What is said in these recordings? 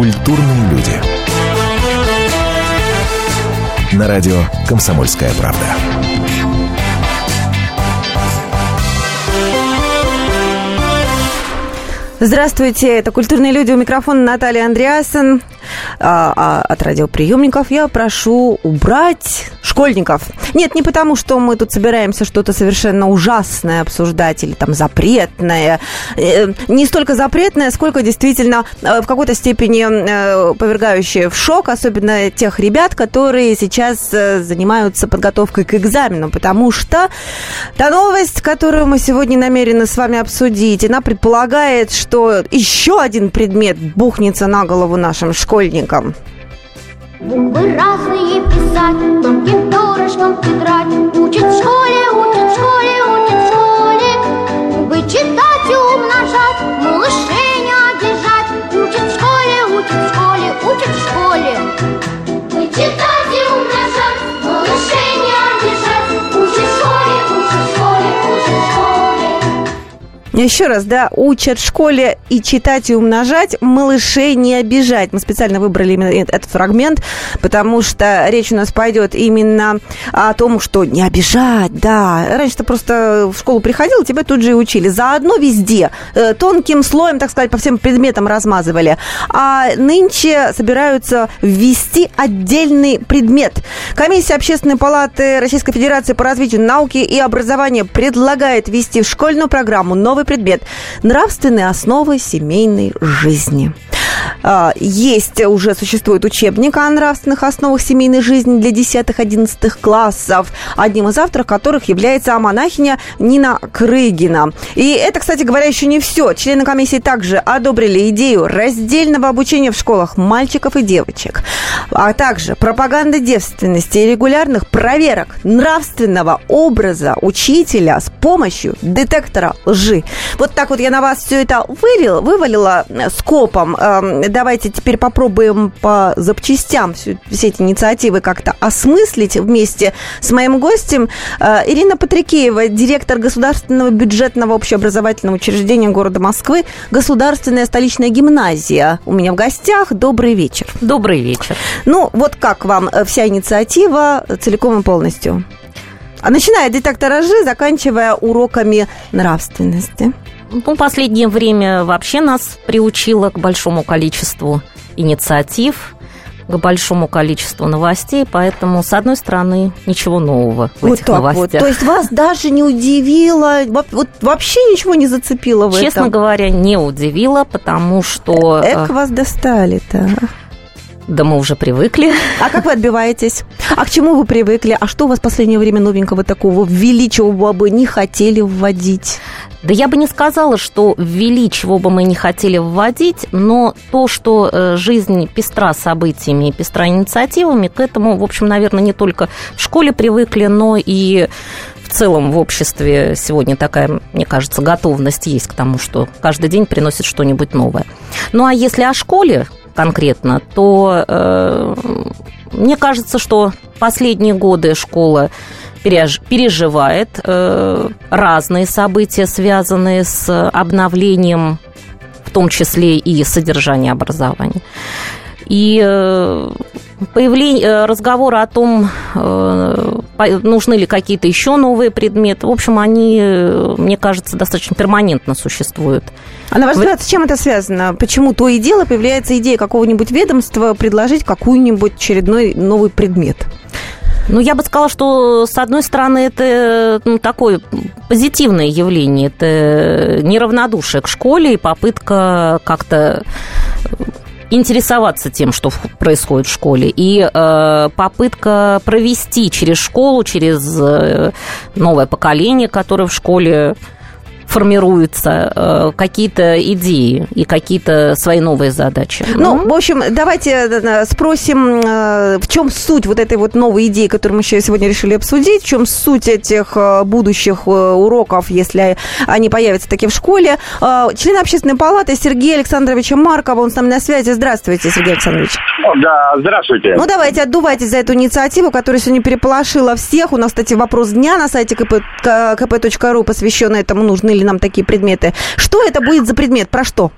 Культурные люди. На радио «Комсомольская правда». Здравствуйте, это «Культурные люди» у микрофона Наталья Андреаsen. А, а, от радиоприемников я прошу убрать школьников. Нет, не потому, что мы тут собираемся что-то совершенно ужасное обсуждать или там запретное. Э, не столько запретное, сколько действительно э, в какой-то степени э, повергающее в шок, особенно тех ребят, которые сейчас занимаются подготовкой к экзамену, потому что та новость, которую мы сегодня намерены с вами обсудить, она предполагает, что еще один предмет бухнется на голову нашим школьникам. Буквы разные писать, тонким перышком тетрадь Учат в школе, учат в школе, учат Еще раз, да, учат в школе и читать, и умножать, малышей не обижать. Мы специально выбрали именно этот фрагмент, потому что речь у нас пойдет именно о том, что не обижать, да. Раньше ты просто в школу приходил, тебя тут же и учили. Заодно везде, э, тонким слоем, так сказать, по всем предметам размазывали. А нынче собираются ввести отдельный предмет. Комиссия Общественной палаты Российской Федерации по развитию науки и образования предлагает ввести в школьную программу новый предмет – нравственные основы семейной жизни. А, Есть уже существует учебник о нравственных основах семейной жизни для 10-11 классов, одним из авторов которых является монахиня Нина Крыгина. И это, кстати говоря, еще не все. Члены комиссии также одобрили идею раздельного обучения в школах мальчиков и девочек, а также пропаганды девственности и регулярных проверок нравственного образа учителя с помощью детектора лжи. Вот так вот я на вас все это вылил, вывалила э, скопом. Эм, Давайте теперь попробуем по запчастям все, все эти инициативы как-то осмыслить вместе с моим гостем. Э, Ирина Патрикеева, директор Государственного бюджетного общеобразовательного учреждения города Москвы, Государственная столичная гимназия. У меня в гостях. Добрый вечер. Добрый вечер. Ну, вот как вам э, вся инициатива целиком и полностью? А Начиная от детектора лжи, заканчивая уроками нравственности. Ну, последнее время вообще нас приучило к большому количеству инициатив, к большому количеству новостей, поэтому, с одной стороны, ничего нового в вот этих так новостях. вот. То есть вас даже не удивило, во- вот вообще ничего не зацепило в Честно этом? говоря, не удивило, потому что... э, Эх, вас достали-то. Да мы уже привыкли. А как вы отбиваетесь? А к чему вы привыкли? А что у вас в последнее время новенького такого ввели, чего бы не хотели вводить? Да я бы не сказала, что ввели, чего бы мы не хотели вводить, но то, что э, жизнь пестра событиями и пестра инициативами, к этому, в общем, наверное, не только в школе привыкли, но и в целом в обществе сегодня такая, мне кажется, готовность есть к тому, что каждый день приносит что-нибудь новое. Ну а если о школе конкретно, то э, мне кажется, что последние годы школа переж- переживает э, разные события, связанные с обновлением, в том числе и содержания образования. И э, появление э, разговора о том, э, нужны ли какие-то еще новые предметы, в общем, они, э, мне кажется, достаточно перманентно существуют. А на ваш Вы- взгляд, с чем это связано? Почему то и дело появляется идея какого-нибудь ведомства предложить какой-нибудь очередной новый предмет? Ну, я бы сказала, что, с одной стороны, это ну, такое позитивное явление. Это неравнодушие к школе и попытка как-то интересоваться тем, что происходит в школе, и э, попытка провести через школу, через э, новое поколение, которое в школе формируется, э, какие-то идеи и какие-то свои новые задачи. Ну, в общем, давайте э, спросим, э, в чем суть вот этой вот новой идеи, которую мы еще сегодня решили обсудить, в чем суть этих э, будущих э, уроков, если они появятся таки в школе. Э, Член общественной палаты Сергей Александрович Марков, он с нами на связи. Здравствуйте, Сергей Александрович. Да, здравствуйте. Ну, давайте, отдувайтесь за эту инициативу, которая сегодня переполошила всех. У нас, кстати, вопрос дня на сайте kp, kp.ru, посвященный этому, нужны ли нам такие предметы. Что это будет за предмет? Про что?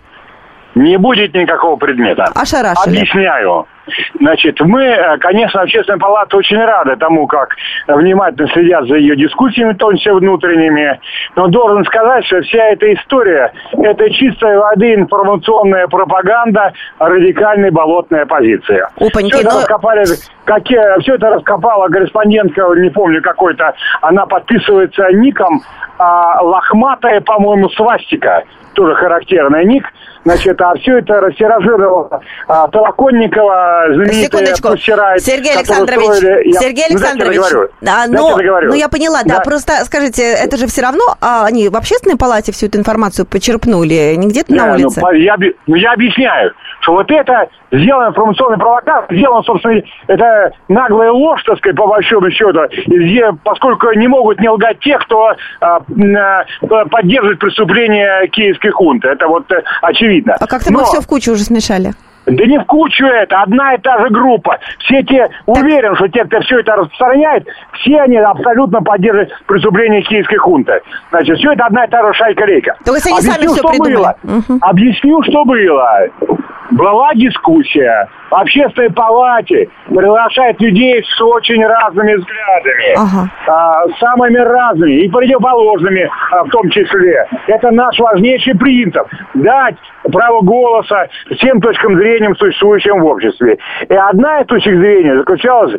Не будет никакого предмета. Ошарашили. Объясняю. Значит, мы, э, конечно, общественная палата очень рада тому, как внимательно следят за ее дискуссиями, в том числе внутренними. Но должен сказать, что вся эта история – это чистая воды информационная пропаганда радикальной болотной оппозиции. Опаньки, все, это но- раскопали, какие, все это раскопала корреспондентка, не помню какой-то, она подписывается ником а, лохматая, по-моему, свастика, тоже характерный ник. Значит, а все это растиражировала а, Толоконникова, знаменитая. Пусирайт, Сергей Александрович, строили- я- Сергей Ну, Александрович, да, но, ну я поняла, да, Да. просто скажите, это же все равно, а они в общественной палате всю эту информацию почерпнули, не где-то на Не, ну, улице? по- я, ну, я объясняю, что вот это сделано информационный провокация, сделано, собственно, это наглая ложь, так сказать, по большому счету, где- поскольку не могут не лгать те, кто а, а, поддерживает преступления киевской хунты. Это вот э, очевидно. А как-то мы Но- все в кучу уже смешали. Да не в кучу это, одна и та же группа. Все те, уверен, что те, кто все это распространяет, все они абсолютно поддерживают преступления киевской хунты. Значит, все это одна и та же шайка-рейка. То есть они сами Объясню, всё что придумали. было. Мгм. Объясню, что было. Была дискуссия в общественной палате, приглашает людей с очень разными взглядами, Ага. а, самыми разными и противоположными а, в том числе. Это наш важнейший принцип – дать право голоса всем точкам зрения, существующим в обществе. И одна из точек зрения заключалась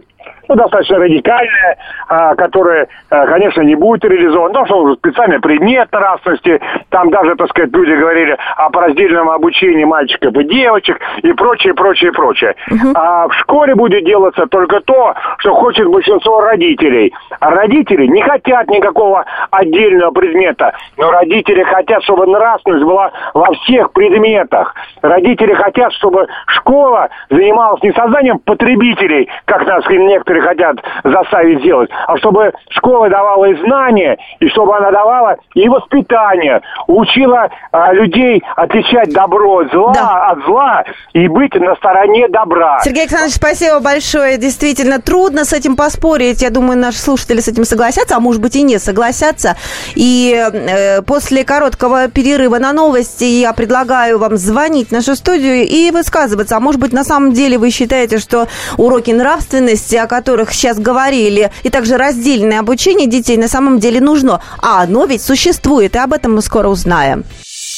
ну, достаточно радикальная, а, которая, а, конечно, не будет реализована. Потому что уже специальный предмет нравственности, там даже, так сказать, люди говорили о раздельном обучении мальчиков и девочек и прочее, прочее, прочее. А в школе будет делаться только то, что хочет большинство родителей. А родители не хотят никакого отдельного предмета, но родители хотят, чтобы нравственность была во всех предметах. Родители хотят, чтобы школа занималась не созданием потребителей, как нас некоторые хотят заставить сделать, а чтобы школа давала и знания, и чтобы она давала и воспитание, учила а, людей отличать добро от зла, Да. от зла и быть на стороне добра. Сергей Александрович, спасибо большое. Действительно, трудно с этим поспорить. Я думаю, наши слушатели с этим согласятся, а может быть и не согласятся. И э, после короткого перерыва на новости я предлагаю вам звонить в нашу студию и высказываться. А может быть, на самом деле вы считаете, что уроки нравственности, о которых сейчас говорили, и также раздельное обучение детей на самом деле нужно. А оно ведь существует, и об этом мы скоро узнаем.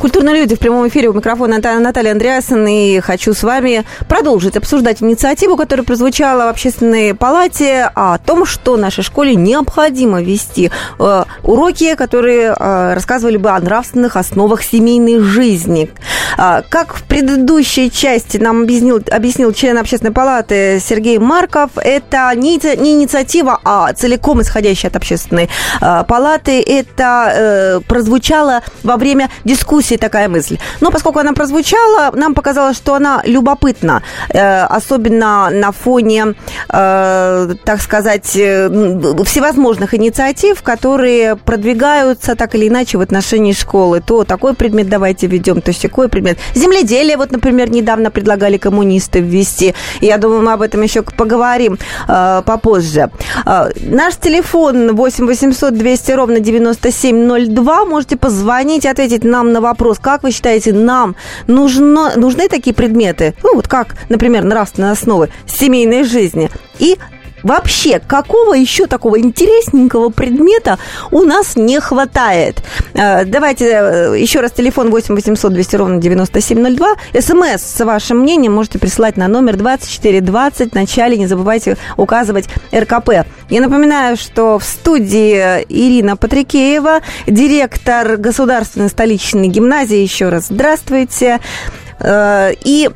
Культурные люди в прямом эфире у микрофона Наталья, Андреаsen. И хочу с вами продолжить обсуждать инициативу, которая прозвучала в общественной палате о том, что нашей школе необходимо вести э, уроки, которые э, рассказывали бы о нравственных основах семейной жизни. А, как в предыдущей части нам объяснил, объяснил член общественной палаты Сергей Марков, это не, не инициатива, а целиком исходящая от общественной э, палаты. Это прозвучало во время дискуссии такая мысль. Но поскольку она прозвучала, нам показалось, что она любопытна, э, особенно на фоне, э, так сказать, э, всевозможных инициатив, которые продвигаются так или иначе в отношении школы. То такой предмет давайте введем, то такой предмет. Земледелие, вот, например, недавно предлагали коммунисты ввести. Я думаю, мы об этом еще поговорим попозже. Наш телефон 8 800 200 ровно 9702. Можете позвонить, ответить нам на вопрос, как вы считаете, нам нужно, нужны такие предметы? Ну, вот как, например, нравственные основы семейной жизни. И Вообще, какого еще такого интересненького предмета у нас не хватает? Э, Давайте э, еще раз телефон 8 800 200 ровно 9702. СМС с вашим мнением можете присылать на номер 2420. В начале не забывайте указывать РКП. Я напоминаю, что в студии Ирина Патрикеева, директор Государственной столичной гимназии. Еще раз здравствуйте. Э, И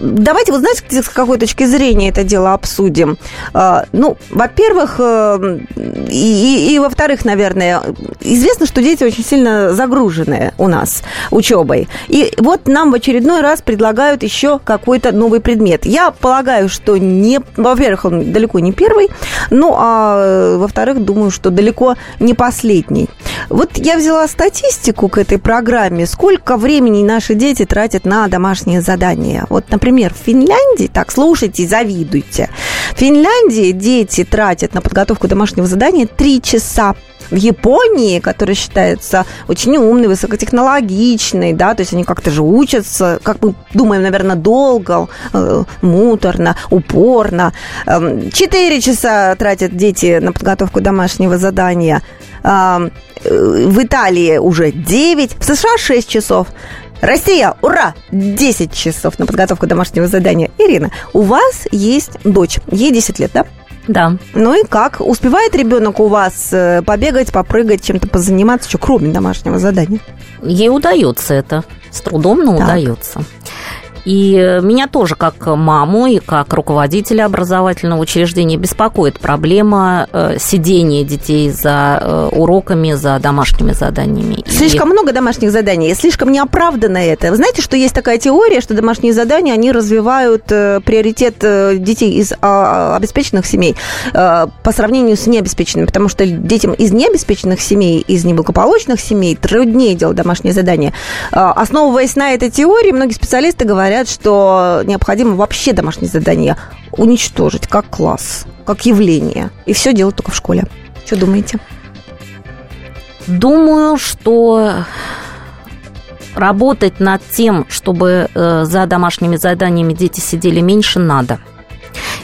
давайте, вот знаете, с какой точки зрения это дело обсудим. А, ну, во-первых, э, и, и, и во-вторых, наверное, известно, что дети очень сильно загружены у нас учебой. И вот нам в очередной раз предлагают еще какой-то новый предмет. Я полагаю, что не, во-первых, он далеко не первый, ну, а э, во-вторых, думаю, что далеко не последний. Вот я взяла статистику к этой программе, сколько времени наши дети тратят на домашние задания. Вот, например, в Финляндии, так, слушайте, завидуйте. В Финляндии дети тратят на подготовку домашнего задания 3 часа в Японии, которая считается очень умной, высокотехнологичной, да, то есть они как-то же учатся, как мы думаем, наверное, долго, э, муторно, упорно. Эм, четыре часа тратят дети на подготовку домашнего задания. Эм, э, в Италии уже 9, в США 6 часов. Россия, ура! 10 часов на подготовку домашнего задания. Ирина, у вас есть дочь, ей 10 лет, да? Да. Ну и как? Успевает ребенок у вас э, побегать, попрыгать, чем-то позаниматься, что кроме домашнего задания? Ей удается это. С трудом, но так. удается. И меня тоже как маму и как руководителя образовательного учреждения беспокоит проблема э, сидения детей за э, уроками, за домашними заданиями. Слишком и... много домашних заданий, слишком неоправданно это. Вы знаете, что есть такая теория, что домашние задания, они развивают э, приоритет детей из а, обеспеченных семей по сравнению с необеспеченными, потому что детям из необеспеченных семей, из неблагополучных семей труднее делать домашние задания. Основываясь на этой теории, многие специалисты говорят, говорят, что необходимо вообще домашние задания уничтожить как класс, как явление. И все делать только в школе. Что думаете? Думаю, что работать над тем, чтобы э, за домашними заданиями дети сидели меньше, надо.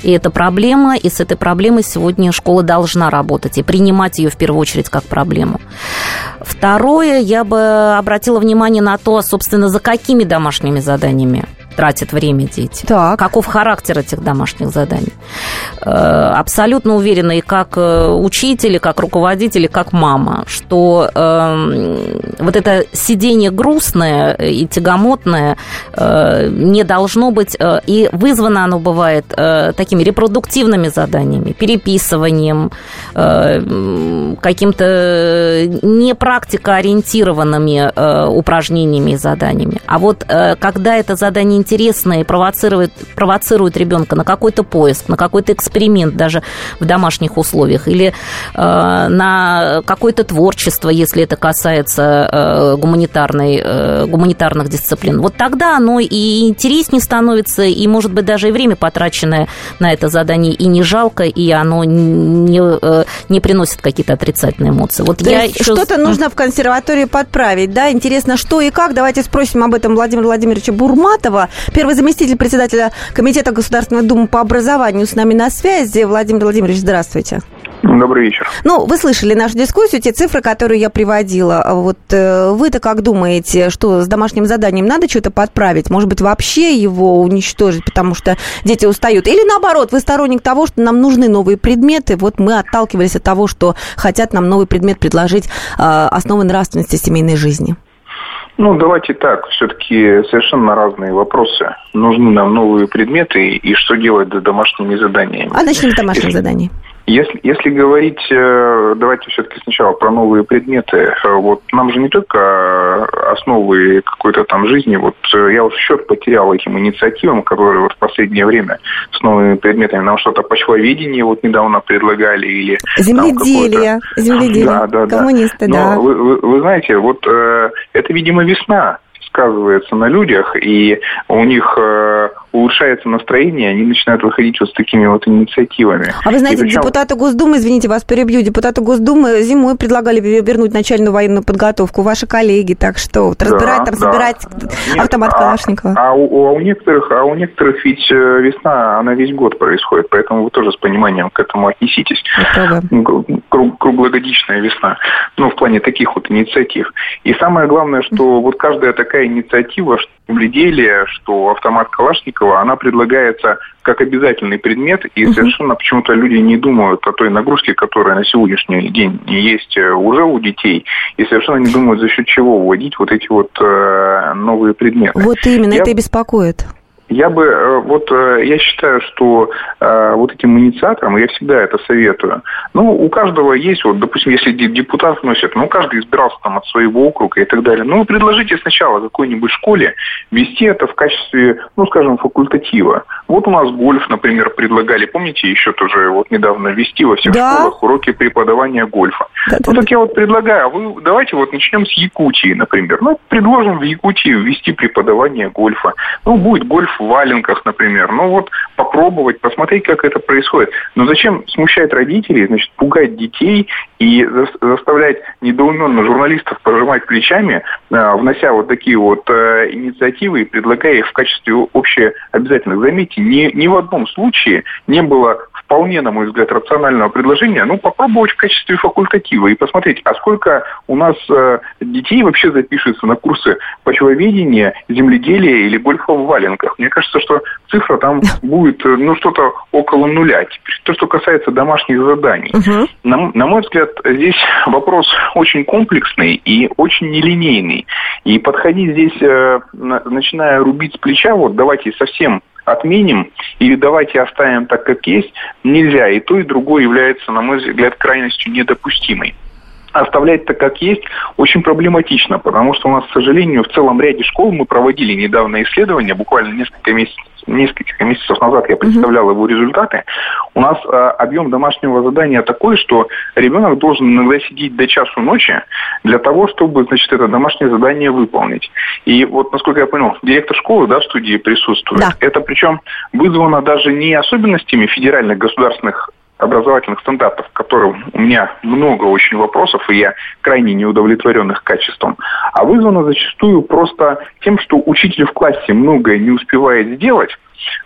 И это проблема, и с этой проблемой сегодня школа должна работать и принимать ее в первую очередь как проблему. Второе, я бы обратила внимание на то, собственно, за какими домашними заданиями тратят время дети. Так. Каков характер этих домашних заданий. Э, абсолютно уверена и как э, учитель, и как руководитель, и как мама, что э, вот это сидение грустное и тягомотное не должно быть, и вызвано оно бывает такими репродуктивными заданиями, переписыванием, каким-то не практикоориентированными упражнениями и заданиями. А вот когда это задание интересное и провоцирует, провоцирует ребенка на какой-то поиск, на какой-то эксперимент даже в домашних условиях, или э, на какое-то творчество, если это касается э, гуманитарной, э, гуманитарных дисциплин. Вот тогда оно и интереснее становится, и, может быть, даже и время потраченное на это задание и не жалко, и оно не, э, не приносит какие-то отрицательные эмоции. Вот То я еще... Что-то нужно в консерватории подправить, да? Интересно, что и как? Давайте спросим об этом Владимира Владимировича Бурматова, Первый заместитель председателя Комитета Государственной Думы по образованию с нами на связи. Владимир Владимирович, здравствуйте. Добрый вечер. Ну, вы слышали нашу дискуссию, те цифры, которые я приводила. Вот э, вы-то как думаете, что с домашним заданием надо что-то подправить? Может быть, вообще его уничтожить, потому что дети устают? Или наоборот, вы сторонник того, что нам нужны новые предметы? Вот мы отталкивались от того, что хотят нам новый предмет предложить, э, основы нравственности семейной жизни. Ну, давайте так, все-таки совершенно разные вопросы. Нужны нам новые предметы и что делать с домашними заданиями. А начнем с домашних заданий. Если, если говорить, э, давайте все-таки сначала про новые предметы. Э, вот нам же не только основы какой-то там жизни. Вот э, я вот счет потерял этим инициативам, которые вот в последнее время с новыми предметами. Нам что-то почвоведение вот недавно предлагали или... Земледелие. Земледелие. Да, да, Коммунисты, да. Но вы, вы, вы знаете, вот это, видимо, весна сказывается на людях, и у них улучшается настроение, они начинают выходить вот с такими вот инициативами. А вы знаете, причем... депутаты Госдумы, извините, вас перебью, депутаты Госдумы зимой предлагали вернуть начальную военную подготовку, ваши коллеги, так что вот, разбирать, да, там, да. собирать Нет, автомат а, Калашникова. А, у, а, у некоторых, а у некоторых ведь э, весна, она весь год происходит, поэтому вы тоже с пониманием к этому отнеситесь. Круг, круглогодичная весна, ну, в плане таких вот инициатив. И самое главное, что вот каждая такая инициатива, земледелие, что автомат Калашникова, она предлагается как обязательный предмет, и угу. совершенно почему-то люди не думают о той нагрузке, которая на сегодняшний день есть э, уже у детей, и совершенно не думают, за счет чего вводить вот эти вот э, новые предметы. Вот именно, Я... это и беспокоит. Я бы, э, вот э, я считаю, что э, вот этим инициаторам, я всегда это советую, ну, у каждого есть, вот, допустим, если депутат вносит, ну, каждый избирался там от своего округа и так далее. Ну, предложите сначала какой-нибудь школе вести это в качестве, ну, скажем, факультатива. Вот у нас гольф, например, предлагали, помните, еще тоже вот недавно вести во всех Да. школах уроки преподавания гольфа. Да, ну, да, так я вот предлагаю, а вы давайте вот начнем с Якутии, например. Ну, предложим в Якутии ввести преподавание гольфа. Ну, будет гольф в валенках, например. Ну, вот попробовать, посмотреть, как это происходит. Но зачем смущать родителей, значит, пугать детей и за- заставлять недоуменно журналистов пожимать плечами, э, внося вот такие вот э, инициативы и предлагая их в качестве общеобязательных. Заметьте, ни, ни в одном случае не было вполне, на мой взгляд, рационального предложения, ну, попробовать в качестве факультатива и посмотреть, а сколько у нас э, детей вообще запишется на курсы почвоведения, земледелия или гольфа в валенках. Мне кажется, что цифра там будет, э, ну, что-то около нуля. Теперь то, что касается домашних заданий. Мгм. На, на мой взгляд, здесь вопрос очень комплексный и очень нелинейный. И подходить здесь, э, на- начиная рубить с плеча, вот давайте совсем отменим или давайте оставим так, как есть, нельзя. И то, и другое является, на мой взгляд, крайностью недопустимой. Оставлять так, как есть, очень проблематично, потому что у нас, к сожалению, в целом ряде школ мы проводили недавно исследования, буквально несколько месяцев, несколько месяцев назад я представлял его результаты. У нас э, объем домашнего задания такой, что ребенок должен иногда сидеть до часу ночи для того, чтобы, значит, это домашнее задание выполнить. И вот, насколько я понял, директор школы, да, в студии присутствует. Да. Это причем вызвано даже не особенностями федеральных государственных образовательных стандартов, к которым у меня много очень вопросов, и я крайне не удовлетворен их качеством, а вызвано зачастую просто тем, что учитель в классе многое не успевает сделать,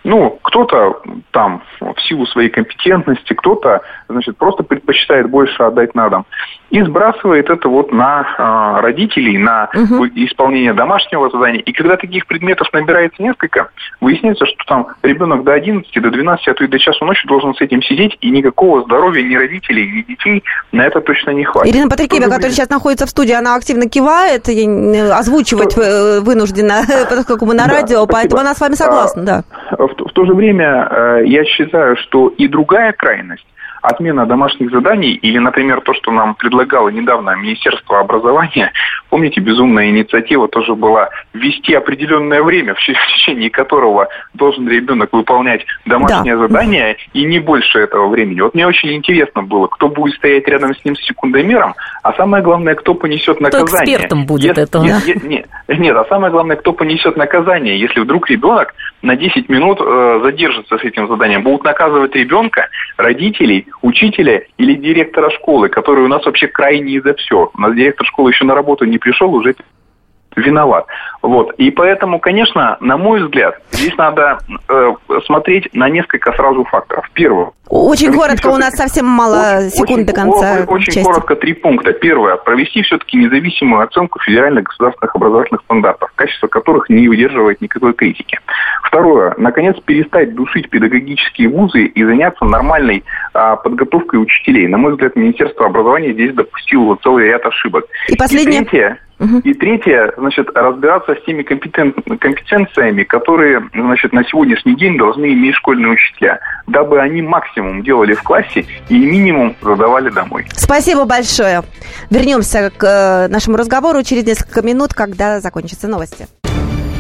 ну, кто-то там в силу своей компетентности, кто-то, значит, просто предпочитает больше отдать на дом. И сбрасывает это вот на а, родителей, на Мгм. исполнение домашнего задания. И когда таких предметов набирается несколько, выясняется, что там ребенок до 11, до 12, а то и до часу ночи должен с этим сидеть, и никакого здоровья ни родителей, ни детей на это точно не хватит. Ирина Патрикеева, которая сейчас находится в студии, она активно кивает, э, озвучивать э, вынуждена, поскольку мы на Да, радио, спасибо. поэтому она с вами согласна, да. В, в то же время э, я считаю, что и другая крайность, отмена домашних заданий или, например, то, что нам предлагало недавно Министерство образования, помните, безумная инициатива тоже была ввести определенное время, в, че- в течение которого должен ребенок выполнять домашнее задание и не больше этого времени. Вот мне очень интересно было, кто будет стоять рядом с ним с секундомером, а самое главное, кто понесет наказание. экспертом будет Если- этого, е- да? е- нет, нет, а самое главное, кто понесет наказание, если вдруг ребенок на 10 минут э, задержится с этим заданием. Будут наказывать ребенка, родителей, учителя или директора школы, который у нас вообще крайний за все. У нас директор школы еще на работу не пришел, уже виноват. Вот. И поэтому, конечно, на мой взгляд, здесь надо э, смотреть на несколько сразу факторов. Первое. Очень коротко, у нас совсем мало очень- секунд до очень- конца о- Очень части. коротко три пункта. Первое. Провести все-таки независимую оценку федеральных государственных образовательных стандартов, качество которых не выдерживает никакой критики. Второе. Наконец, перестать душить педагогические вузы и заняться нормальной а, подготовкой учителей. На мой взгляд, Министерство образования здесь допустило целый ряд ошибок. И последнее. И третье, И третье, значит, разбираться с теми компетен- компетенциями, которые, значит, на сегодняшний день должны иметь школьные учителя, дабы они максимум делали в классе и минимум задавали домой. Спасибо большое. Вернемся к э, нашему разговору через несколько минут, когда закончатся новости.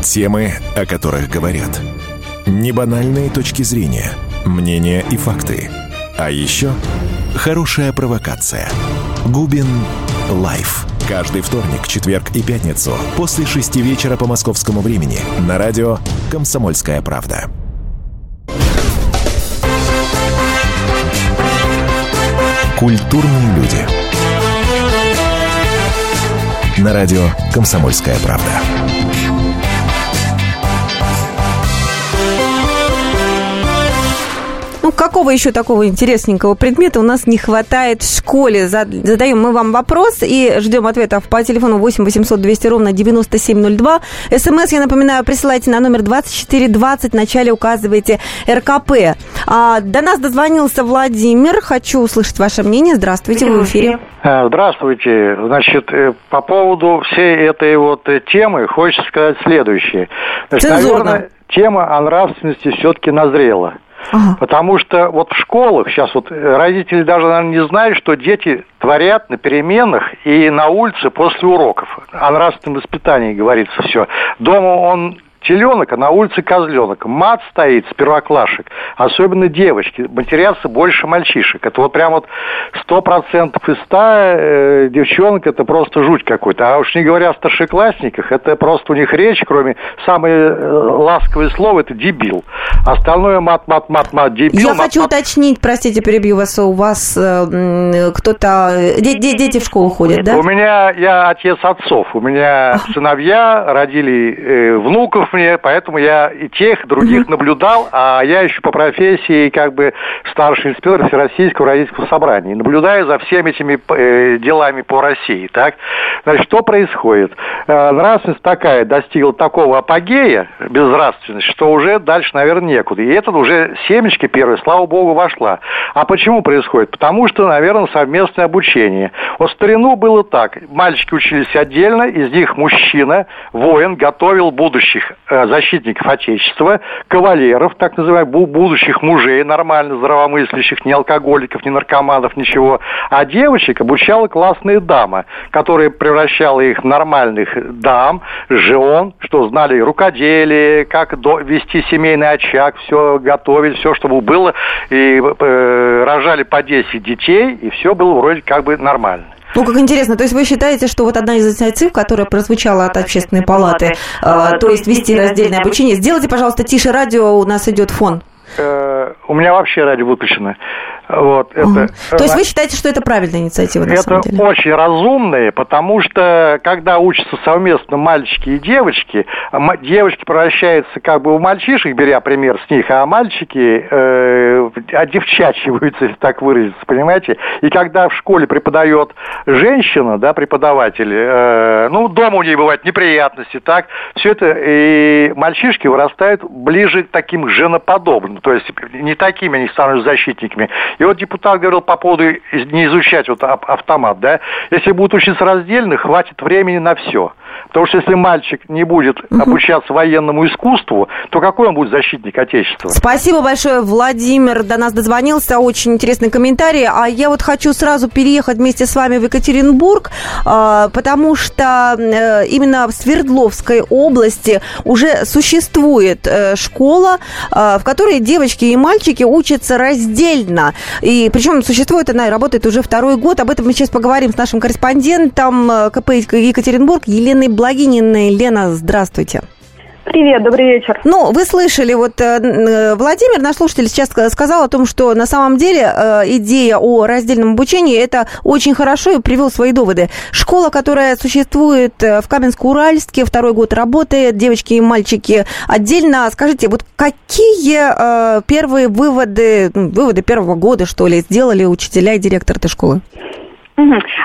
Темы, о которых говорят. Небанальные точки зрения, мнения и факты. А еще хорошая провокация. Губин Live. Каждый вторник, четверг и пятницу после шести вечера по московскому времени на радио «Комсомольская правда». Культурные люди. На радио «Комсомольская правда». Какого еще такого интересненького предмета у нас не хватает в школе? Зад- Задаем мы вам вопрос и ждем ответов по телефону 8 800 200 ровно 9702. СМС, я напоминаю, присылайте на номер 2420. В начале указывайте РКП. А, до нас дозвонился Владимир. Хочу услышать ваше мнение. Здравствуйте, вы в эфире. Э, Здравствуйте. Значит, э, по поводу всей этой вот э, темы хочется сказать следующее. Значит, Цензурно. наверное, тема о нравственности все-таки назрела. Ага. Потому что вот в школах сейчас вот родители даже, наверное, не знают, что дети творят на переменах и на улице после уроков. О нравственном воспитании говорится все. Дома он теленок, а на улице козленок. Мат стоит с первоклашек, особенно девочки, матерятся больше мальчишек. Это вот прям вот сто процентов из ста э, девчонок, это просто жуть какой-то. А уж не говоря о старшеклассниках, это просто у них речь, кроме самое э, ласковое слово, это дебил. Остальное мат, мат, мат, мат, дебил. Я мат, хочу мат. уточнить, простите, перебью вас, у вас э, кто-то, э, дети в школу ходят, да? У меня, я отец отцов, у меня сыновья родили э, внуков, мне, поэтому я и тех, и других угу. наблюдал, а я еще по профессии как бы старший инспектор Всероссийского родительского собрания. Наблюдаю за всеми этими э, делами по России. Так? Значит, что происходит? Э, нравственность такая достигла такого апогея, безнравственность, что уже дальше, наверное, некуда. И это уже семечки первые, слава богу, вошла. А почему происходит? Потому что, наверное, совместное обучение. Вот старину было так. Мальчики учились отдельно, из них мужчина, воин, готовил будущих защитников Отечества, кавалеров, так называемых, будущих мужей, нормально здравомыслящих, не алкоголиков, не наркоманов, ничего. А девочек обучала классная дама, которая превращала их в нормальных дам, жен, что знали рукоделие, как вести семейный очаг, все готовить, все, чтобы было, и э, рожали по 10 детей, и все было вроде как бы нормально. Ну, как интересно, то есть вы считаете, что вот одна из инициатив, которая прозвучала от общественной палаты, э, то есть вести раздельное обучение, сделайте, пожалуйста, тише радио, у нас идет фон. Э, у меня вообще радио выключено. Вот, это, То есть вы считаете, что это правильная инициатива на это самом деле? Очень разумные, потому что когда учатся совместно мальчики и девочки, девочки превращаются как бы в мальчишек, беря пример с них, а мальчики э, одевчачиваются, если так выразиться, понимаете? И когда в школе преподает женщина, да, преподаватель, э, ну, дома у нее бывают неприятности, так, все это, и мальчишки вырастают ближе к таким женоподобным, то есть не такими они становятся защитниками. И вот депутат говорил по поводу не изучать вот автомат, да, если будут учиться раздельно, хватит времени на все. Потому что если мальчик не будет обучаться военному искусству, то какой он будет защитник Отечества? Спасибо большое, Владимир до нас дозвонился. Очень интересный комментарий. А я вот хочу сразу переехать вместе с вами в Екатеринбург, а, потому что э, именно в Свердловской области уже существует э, школа, а, в которой девочки и мальчики учатся раздельно. И причем существует она и работает уже второй год. Об этом мы сейчас поговорим с нашим корреспондентом э, КП Екатеринбург Еленой Благининой. Лена, здравствуйте. Привет, добрый вечер. Ну, вы слышали, вот э, Владимир, наш слушатель, сейчас сказал о том, что на самом деле э, идея о раздельном обучении это очень хорошо и привел свои доводы. Школа, которая существует э, в Каменск-Уральске, второй год работает, девочки и мальчики отдельно. Скажите, вот какие первые выводы, выводы первого года, что ли, сделали учителя и директор этой школы?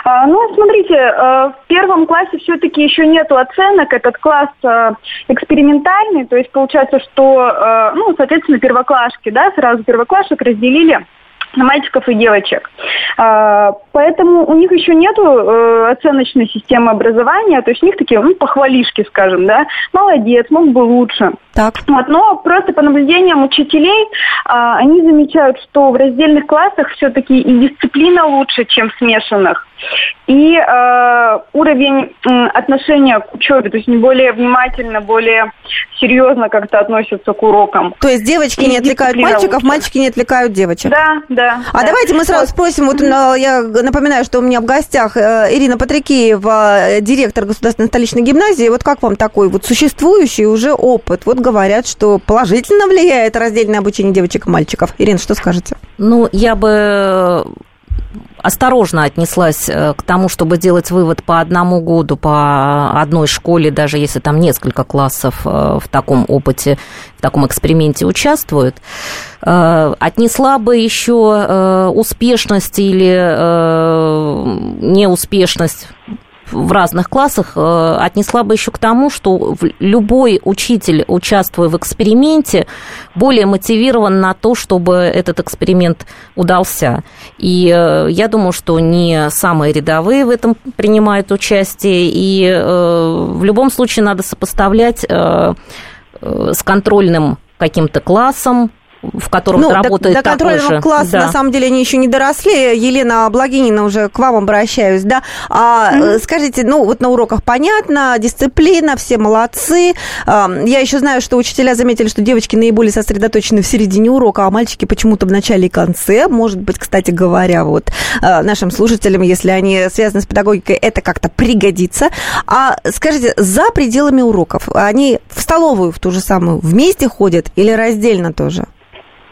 А, ну, смотрите, э, в первом классе все-таки еще нету оценок. Этот класс э, экспериментальный, то есть получается, что, э, ну, соответственно, первоклашки, да, сразу первоклашек разделили на мальчиков и девочек. А, поэтому у них еще нет оценочной системы образования, то есть у них такие ну, похвалишки, скажем, да, молодец, мог бы лучше. Так. Вот, но просто по наблюдениям учителей а, они замечают, что в раздельных классах все-таки и дисциплина лучше, чем в смешанных. И э, уровень э, отношения к учебе, то есть не более внимательно, более серьезно как-то относятся к урокам. То есть девочки и не отвлекают мальчиков, лучше. мальчики не отвлекают девочек. Да, да. А да. давайте мы сразу спросим, вот mm-hmm. я напоминаю, что у меня в гостях э, Ирина Патрикеева, э, директор Государственной столичной гимназии. Вот как вам такой вот существующий уже опыт? Вот говорят, что положительно влияет раздельное обучение девочек и мальчиков. Ирина, что скажете? Ну, я бы осторожно отнеслась э, к тому, чтобы делать вывод по одному году, по одной школе, даже если там несколько классов э, в таком опыте, в таком эксперименте участвуют. Э, отнесла бы еще успешность или неуспешность в разных классах э, отнесла бы еще к тому, что любой учитель, участвуя в эксперименте, более мотивирован на то, чтобы этот эксперимент удался. И э, я думаю, что не самые рядовые в этом принимают участие, и э, в любом случае надо сопоставлять с контрольным каким-то классом, в котором ну, работает до, до контрольного же. класса, да. на самом деле, они еще не доросли. Елена Благинина, уже к вам обращаюсь, да. А mm-hmm. скажите, ну, вот на уроках понятно, дисциплина, все молодцы. Я еще знаю, что учителя заметили, что девочки наиболее сосредоточены в середине урока, а мальчики почему-то в начале и конце. Может быть, кстати говоря, вот а, нашим слушателям, если они связаны с педагогикой, это как-то пригодится. А скажите, за пределами уроков, они в столовую в ту же самую вместе ходят или раздельно тоже?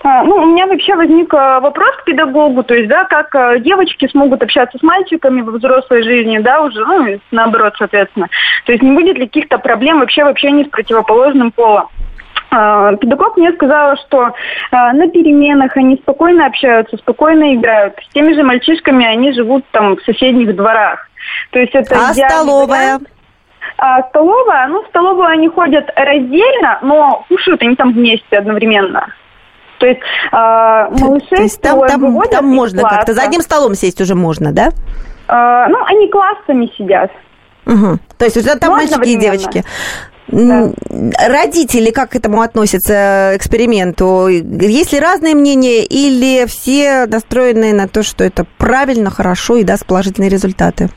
А, ну, у меня вообще возник э, вопрос к педагогу, то есть, да, как э, девочки смогут общаться с мальчиками во взрослой жизни, да, уже, ну, наоборот, соответственно. То есть не будет ли каких-то проблем вообще в общении с противоположным полом? А, педагог мне сказала, что а, на переменах они спокойно общаются, спокойно играют. С теми же мальчишками они живут там в соседних дворах. То есть это а столовая? Вариант. А столовая, ну, в столовую они ходят раздельно, но кушают они там вместе одновременно. То есть э, малышей То есть там, там, там можно как-то, за одним столом сесть уже можно, да? Э, ну, они классами сидят. Угу. То есть уже там можно мальчики и девочки. Да. Родители как к этому относятся, к эксперименту? Есть ли разные мнения или все настроены на то, что это правильно, хорошо и даст положительные результаты?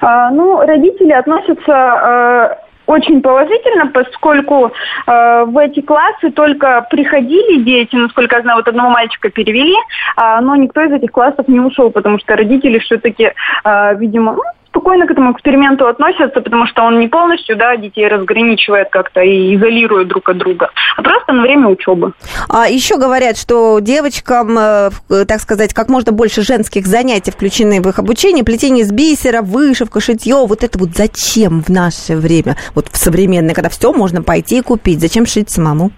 А, ну, родители относятся очень положительно, поскольку э, в эти классы только приходили дети, насколько я знаю, вот одного мальчика перевели, э, но никто из этих классов не ушел, потому что родители все-таки, э, видимо, ну, спокойно к этому эксперименту относятся, потому что он не полностью да, детей разграничивает как-то и изолирует друг от друга, а просто на время учебы. А еще говорят, что девочкам, э, так сказать, как можно больше женских занятий включены в их обучение, плетение из бисера, вышивка, шитье, вот это вот зачем в наше время, вот в современное, когда все можно пойти и купить, зачем шить самому?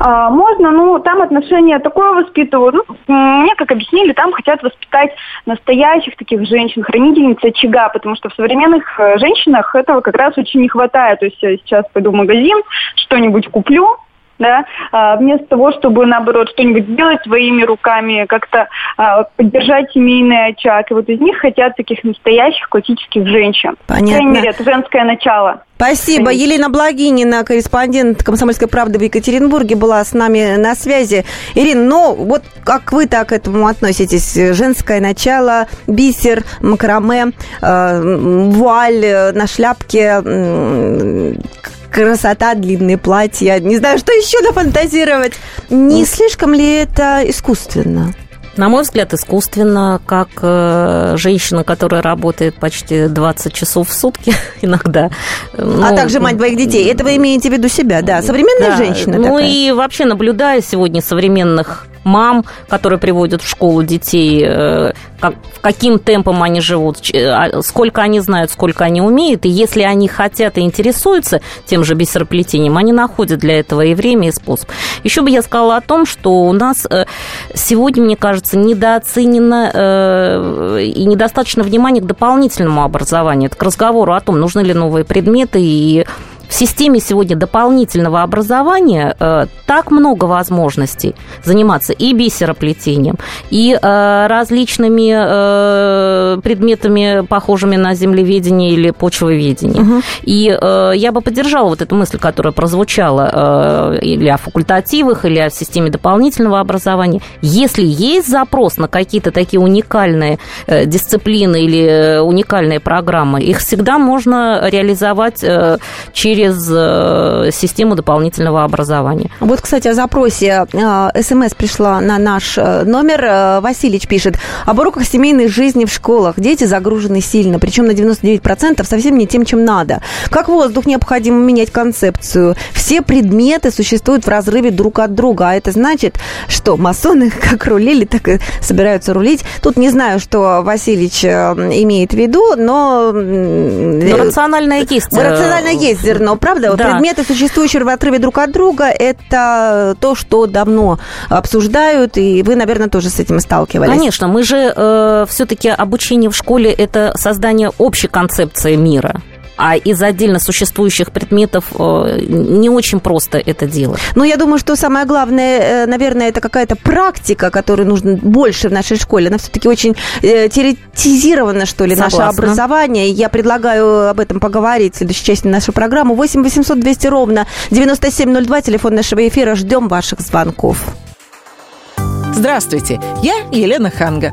А, можно, ну, там отношения такое воспитывают. Ну, мне, как объяснили, там хотят воспитать настоящих таких женщин, хранительниц очага, потому что в современных э, женщинах этого как раз очень не хватает. То есть я сейчас пойду в магазин, что-нибудь куплю, да, а, вместо того, чтобы, наоборот, что-нибудь сделать своими руками, как-то а, поддержать семейный очаг. И вот из них хотят таких настоящих классических женщин. Понятно. По крайней мере, это женское начало. Спасибо. Конечно. Елена Благинина, корреспондент «Комсомольской правды» в Екатеринбурге, была с нами на связи. Ирина, ну вот как вы так к этому относитесь? Женское начало, бисер, макраме, э, вуаль на шляпке, э, красота, длинные платья. Не знаю, что еще нафантазировать. Не слишком ли это искусственно? На мой взгляд, искусственно, как э, женщина, которая работает почти 20 часов в сутки иногда. Ну, а также мать двоих детей. Это вы имеете в виду себя, да? Современная да. женщина Ну такая. и вообще, наблюдая сегодня современных мам, которые приводят в школу детей, э, как, каким темпом они живут, а, сколько они знают, сколько они умеют. И если они хотят и интересуются тем же бисероплетением, они находят для этого и время, и способ. Еще бы я сказала о том, что у нас э, сегодня, мне кажется, недооценено э, и недостаточно внимания к дополнительному образованию. Это к разговору о том, нужны ли новые предметы и в системе сегодня дополнительного образования э, так много возможностей заниматься и бисероплетением, и э, различными э, предметами, похожими на землеведение или почвоведение. Угу. И э, я бы поддержала вот эту мысль, которая прозвучала э, или о факультативах, или о системе дополнительного образования. Если есть запрос на какие-то такие уникальные э, дисциплины или э, уникальные программы, их всегда можно реализовать э, через через э, систему дополнительного образования. Вот, кстати, о запросе. Э, СМС пришла на наш э, номер. Васильевич пишет. Об уроках семейной жизни в школах. Дети загружены сильно, причем на 99% совсем не тем, чем надо. Как воздух необходимо менять концепцию. Все предметы существуют в разрыве друг от друга. А это значит, что масоны как рулили, так и собираются рулить. Тут не знаю, что Васильевич имеет в виду, но... Но рациональное есть. Рациональное есть зерно но правда, да. предметы, существующие в отрыве друг от друга, это то, что давно обсуждают, и вы, наверное, тоже с этим сталкивались. Конечно, мы же э, все-таки обучение в школе это создание общей концепции мира а из отдельно существующих предметов э, не очень просто это делать. Ну, я думаю, что самое главное, э, наверное, это какая-то практика, которой нужно больше в нашей школе. Она все-таки очень э, теоретизирована, что ли, Согласна. наше образование. Я предлагаю об этом поговорить в следующей части нашей программы. 8 800 200 ровно 9702, телефон нашего эфира. Ждем ваших звонков. Здравствуйте, я Елена Ханга.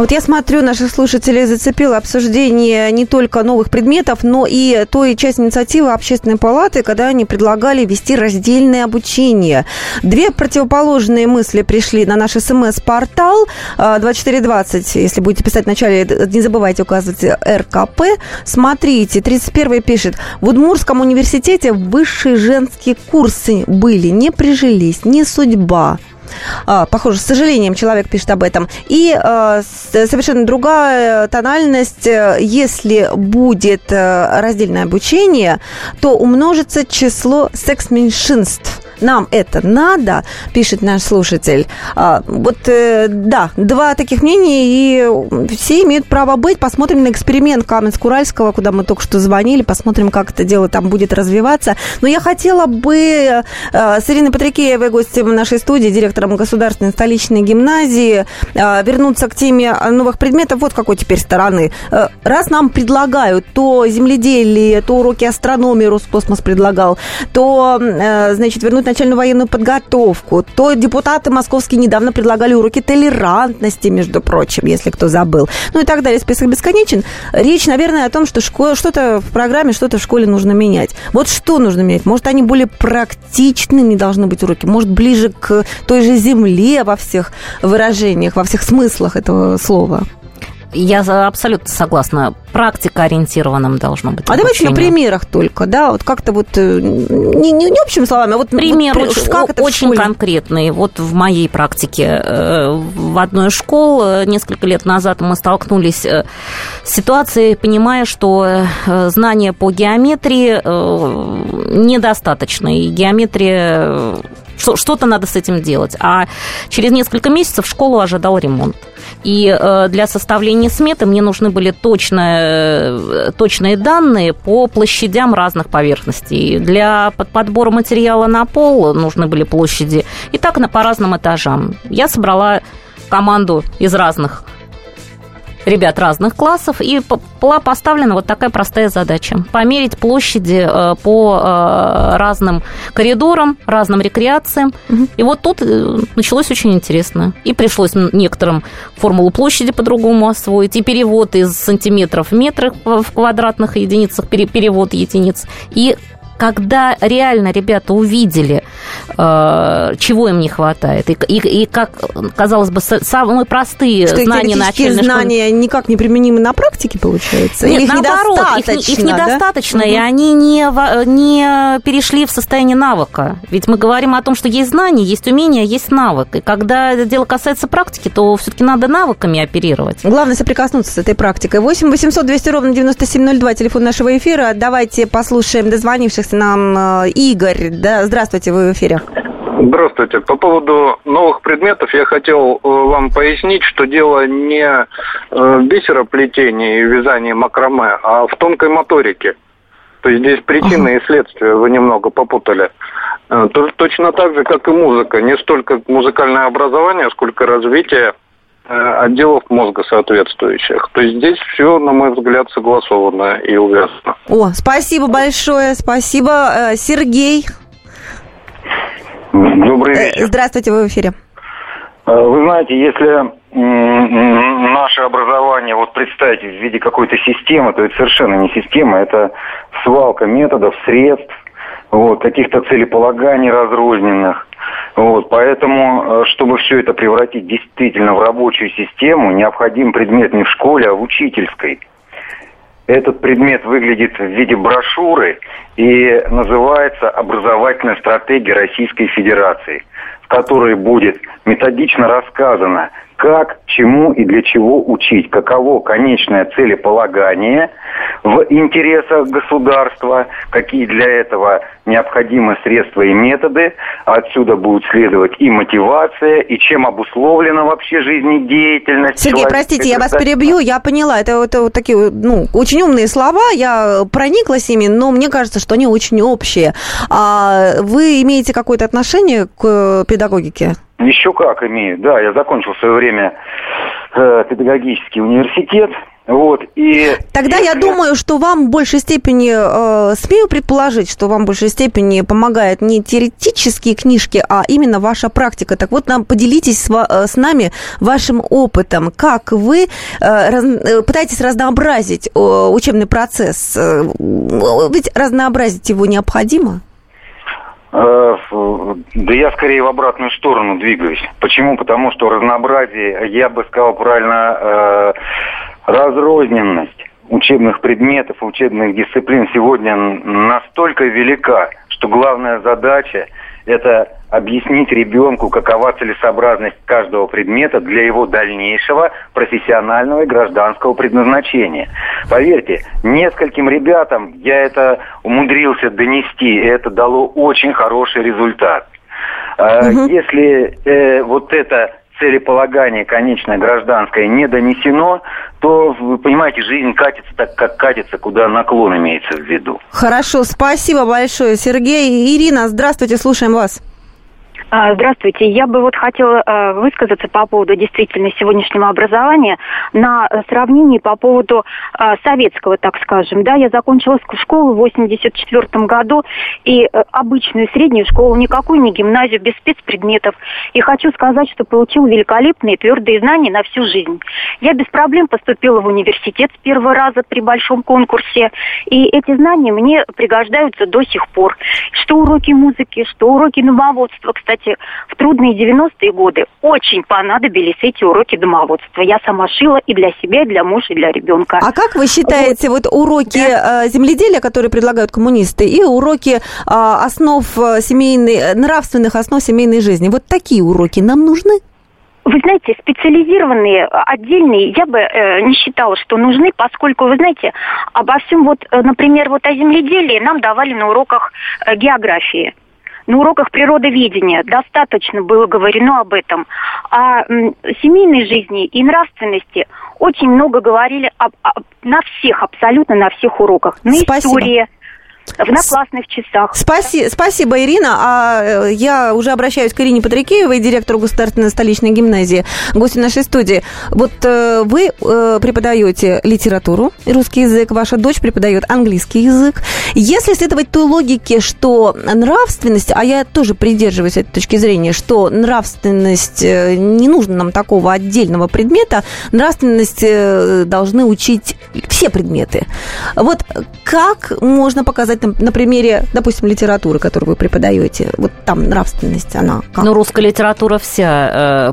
Вот я смотрю, наших слушателей зацепило обсуждение не только новых предметов, но и той часть инициативы Общественной палаты, когда они предлагали вести раздельное обучение. Две противоположные мысли пришли на наш СМС-портал 2420. Если будете писать вначале, не забывайте указывать РКП. Смотрите, 31 пишет. В Удмурском университете высшие женские курсы были, не прижились, не судьба. А, похоже, с сожалением человек пишет об этом. И а, совершенно другая тональность. Э, Если будет э, раздельное обучение, то умножится число секс-меньшинств. Нам это надо, пишет наш слушатель. А, вот, э, да, два таких мнения, и все имеют право быть. Посмотрим на эксперимент Каменск-Уральского, куда мы только что звонили, посмотрим, как это дело там будет развиваться. Но я хотела бы э, с Ириной Патрикеевой, гостем нашей студии, директором Государственной столичной гимназии, э, вернуться к теме новых предметов вот какой теперь стороны. Э, Раз нам предлагают то земледелие, то уроки астрономии Роскосмос предлагал, то, значит, вернуть начальную военную подготовку, то депутаты московские недавно предлагали уроки толерантности, между прочим, если кто забыл. Ну и так далее, список бесконечен. Речь, наверное, о том, что что-то в программе, что-то в школе нужно менять. Вот что нужно менять? Может, они более практичными должны быть уроки? Может, ближе к той же земле во всех выражениях, во всех смыслах этого слова? Я абсолютно согласна. Практика ориентированным должно быть. А давайте на обучение. примерах только, да, вот как-то вот э, не, не, не общими словами, а вот Пример вот, очень, как это очень конкретный. Вот в моей практике э, в одной из школ э, несколько лет назад мы столкнулись с ситуацией, понимая, что знания по геометрии недостаточно. И геометрия... что- Что-то надо с этим делать. А через несколько месяцев школу ожидал ремонт. И для составления сметы мне нужны были точные, точные данные по площадям разных поверхностей. Для под- подбора материала на пол нужны были площади. И так на, по разным этажам. Я собрала команду из разных ребят разных классов, и была поставлена вот такая простая задача. Померить площади э, по э, разным коридорам, разным рекреациям. И вот тут э, началось очень интересно. И пришлось некоторым формулу площади по-другому освоить, и перевод из сантиметров в метрах в квадратных единицах, пере- перевод единиц. И когда реально ребята увидели, э, чего им не хватает, и, и, и как, казалось бы, са- самые простые Что знания начальной школы- знания никак не применимы на практике, получается? нет, Или их наоборот, их, недостаточно, их да? недостаточно, и Мгм. они не, не перешли в состояние навыка. Ведь мы говорим о том, что есть знания, есть умения, есть навык. И когда дело касается практики, то все-таки надо навыками оперировать. Главное соприкоснуться с этой практикой. 8 800 200 ровно 9702, телефон нашего эфира. Давайте послушаем дозвонившихся нам э, Игорь. Да, здравствуйте, вы в эфире. Здравствуйте. По поводу новых предметов я хотел э, вам пояснить, что дело не э, в бисероплетении и вязании макраме, а в тонкой моторике. То есть здесь причины и следствия вы немного попутали. То- Точно так же, как и музыка. Не столько музыкальное образование, сколько развитие отделов мозга соответствующих. То есть здесь все, на мой взгляд, согласовано и увязано. О, спасибо большое, спасибо. Э, Сергей, Добрый э, вечер. здравствуйте, вы в эфире. Э, Вы знаете, если наше образование вот представить в виде какой-то системы, то это совершенно не система, это свалка методов, средств, вот, каких-то целеполаганий разрозненных. Вот, поэтому, э, чтобы все это превратить действительно в рабочую систему, необходим предмет не в школе, а в учительской. Этот предмет выглядит в виде брошюры и называется «Образовательная стратегия Российской Федерации», в которой будет методично рассказано, как, чему и для чего учить, каково конечное целеполагание в интересах государства, какие для этого необходимы средства и методы, отсюда будет следовать и мотивация, и чем обусловлена вообще жизнедеятельность. Сергей, простите, я вас перебью, я поняла, это, это вот такие ну, очень умные слова, я прониклась ими, но мне кажется, что они очень общие. А вы имеете какое-то отношение к педагогике? Еще как имею, да, я закончил в свое время э, педагогический университет, вот, и... Тогда я думаю, что вам в большей степени, э, смею предположить, что вам в большей степени помогают не теоретические книжки, а именно ваша практика. Так вот, нам поделитесь с, э, с нами вашим опытом. Как вы э, раз, э, пытаетесь разнообразить э, учебный процесс? Э, ведь разнообразить его необходимо? Э, да я скорее в обратную сторону двигаюсь. Почему? Потому что разнообразие, я бы сказал правильно, э, разрозненность учебных предметов, учебных дисциплин сегодня настолько велика, что главная задача – это объяснить ребенку, какова целесообразность каждого предмета для его дальнейшего профессионального и гражданского предназначения. Поверьте, нескольким ребятам я это умудрился донести, и это дало очень хороший результат. Угу. Если э, вот это целеполагание конечное гражданское не донесено, то, вы понимаете, жизнь катится так, как катится, куда наклон имеется в виду. Хорошо, спасибо большое, Сергей. Ирина, здравствуйте, слушаем вас. А, здравствуйте. Я бы вот хотела э, высказаться по поводу действительно сегодняшнего образования на сравнении по поводу э, советского, так скажем. Да, я закончила школу в 84 году и э, обычную среднюю школу, никакую не гимназию, без спецпредметов. И хочу сказать, что получила великолепные твердые знания на всю жизнь. Я без проблем поступила в университет с первого раза при большом конкурсе. И эти знания мне пригождаются до сих пор. Что уроки музыки, что уроки домоводства, кстати, кстати, в трудные 90-е годы очень понадобились эти уроки домоводства. Я сама шила и для себя, и для мужа, и для ребенка. А как вы считаете, вот, вот уроки да. Э, земледелия, которые предлагают коммунисты, и уроки а, основ э, семейной, нравственных основ семейной жизни, вот такие уроки нам нужны? Вы знаете, специализированные, отдельные, я бы э, не считала, что нужны, поскольку, вы знаете, обо всем, вот, э, например, вот о земледелии нам давали на уроках э, географии на уроках природоведения достаточно было говорено об этом. О семейной жизни и нравственности очень много говорили об, об, на всех, абсолютно на всех уроках. На Спасибо. истории, в наклассных часах. Спаси, спасибо, Ирина. А э, я уже обращаюсь к Ирине Патрикеевой, директору Государственной столичной гимназии, гостю нашей студии. Вот э, вы э, преподаете литературу, русский язык, ваша дочь преподает английский язык. Если следовать той логике, что нравственность, а я тоже придерживаюсь этой точки зрения, что нравственность, не нужно нам такого отдельного предмета, нравственность должны учить все предметы. Вот как можно показать сказать на, на примере, допустим, литературы, которую вы преподаете? Вот там нравственность, она как? Ну, русская литература вся э,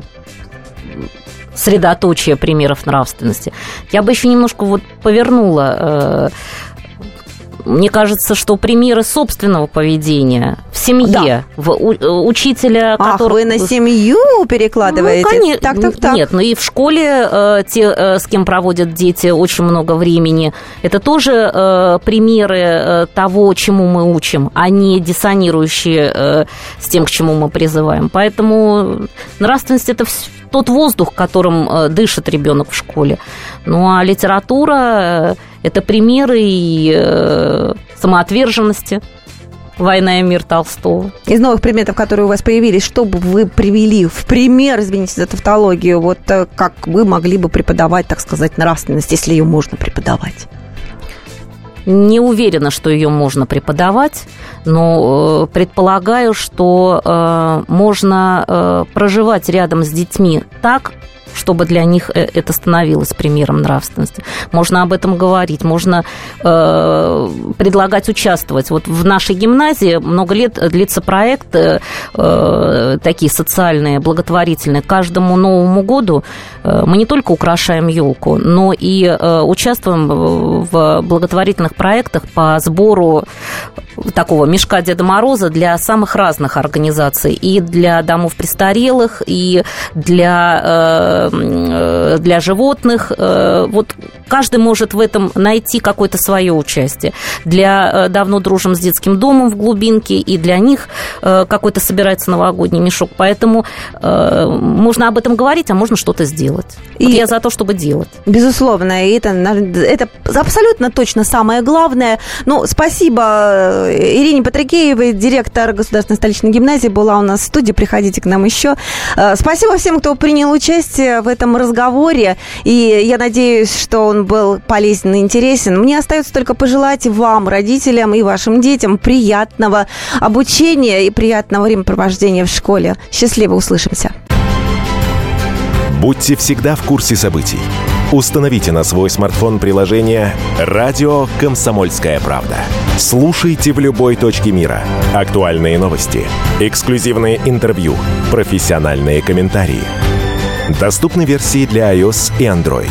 средоточие примеров нравственности. Я бы еще немножко вот повернула э, мне кажется, что примеры собственного поведения в семье, да. в у, учителя, Ах, который... вы на семью перекладываете? Ну, конечно. Так, так, так. Нет, ну и в школе э, те, э, с кем проводят дети очень много времени, это тоже э, примеры э, того, чему мы учим, а не диссонирующие э, с тем, к чему мы призываем. Поэтому нравственность – это тот воздух, которым э, дышит ребенок в школе. Ну а литература – это примеры и э, самоотверженности. «Война и мир» Толстого. Из новых предметов, которые у вас появились, что бы вы привели в пример, извините за тавтологию, вот э, как вы могли бы преподавать, так сказать, нравственность, если ее можно преподавать? Не уверена, что ее можно преподавать, но э, предполагаю, что э, можно э, проживать рядом с детьми так, чтобы для них э, это становилось примером нравственности. Можно об этом говорить, можно э, предлагать участвовать. Вот в нашей гимназии много лет длится проект, э, э такие социальные, благотворительные. Каждому Новому году э, мы не только украшаем елку, но и э, участвуем в благотворительных проектах по сбору такого мешка Деда Мороза для самых разных организаций. И для домов престарелых, и для, для животных. Э, вот каждый может в этом найти какое-то свое участие. Для э, давно дружим с детским домом в глубинке, и для них какой-то собирается новогодний мешок. Поэтому можно об этом говорить, а можно что-то сделать. И вот я за то, чтобы делать. Безусловно, и это, это абсолютно точно самое главное. Ну, спасибо Ирине Патрикеевой, директор Государственной столичной гимназии, была у нас в студии. Приходите к нам еще. Э, спасибо всем, кто принял участие в этом разговоре. И я надеюсь, что он был полезен и интересен. Мне остается только пожелать вам, родителям и вашим детям приятного обучения и приятного времяпровождения в школе. Счастливо услышимся. Будьте всегда в курсе событий. Установите на свой смартфон приложение «Радио Комсомольская правда». Слушайте в любой точке мира. Актуальные новости, эксклюзивные интервью, профессиональные комментарии. Доступны версии для iOS и Android.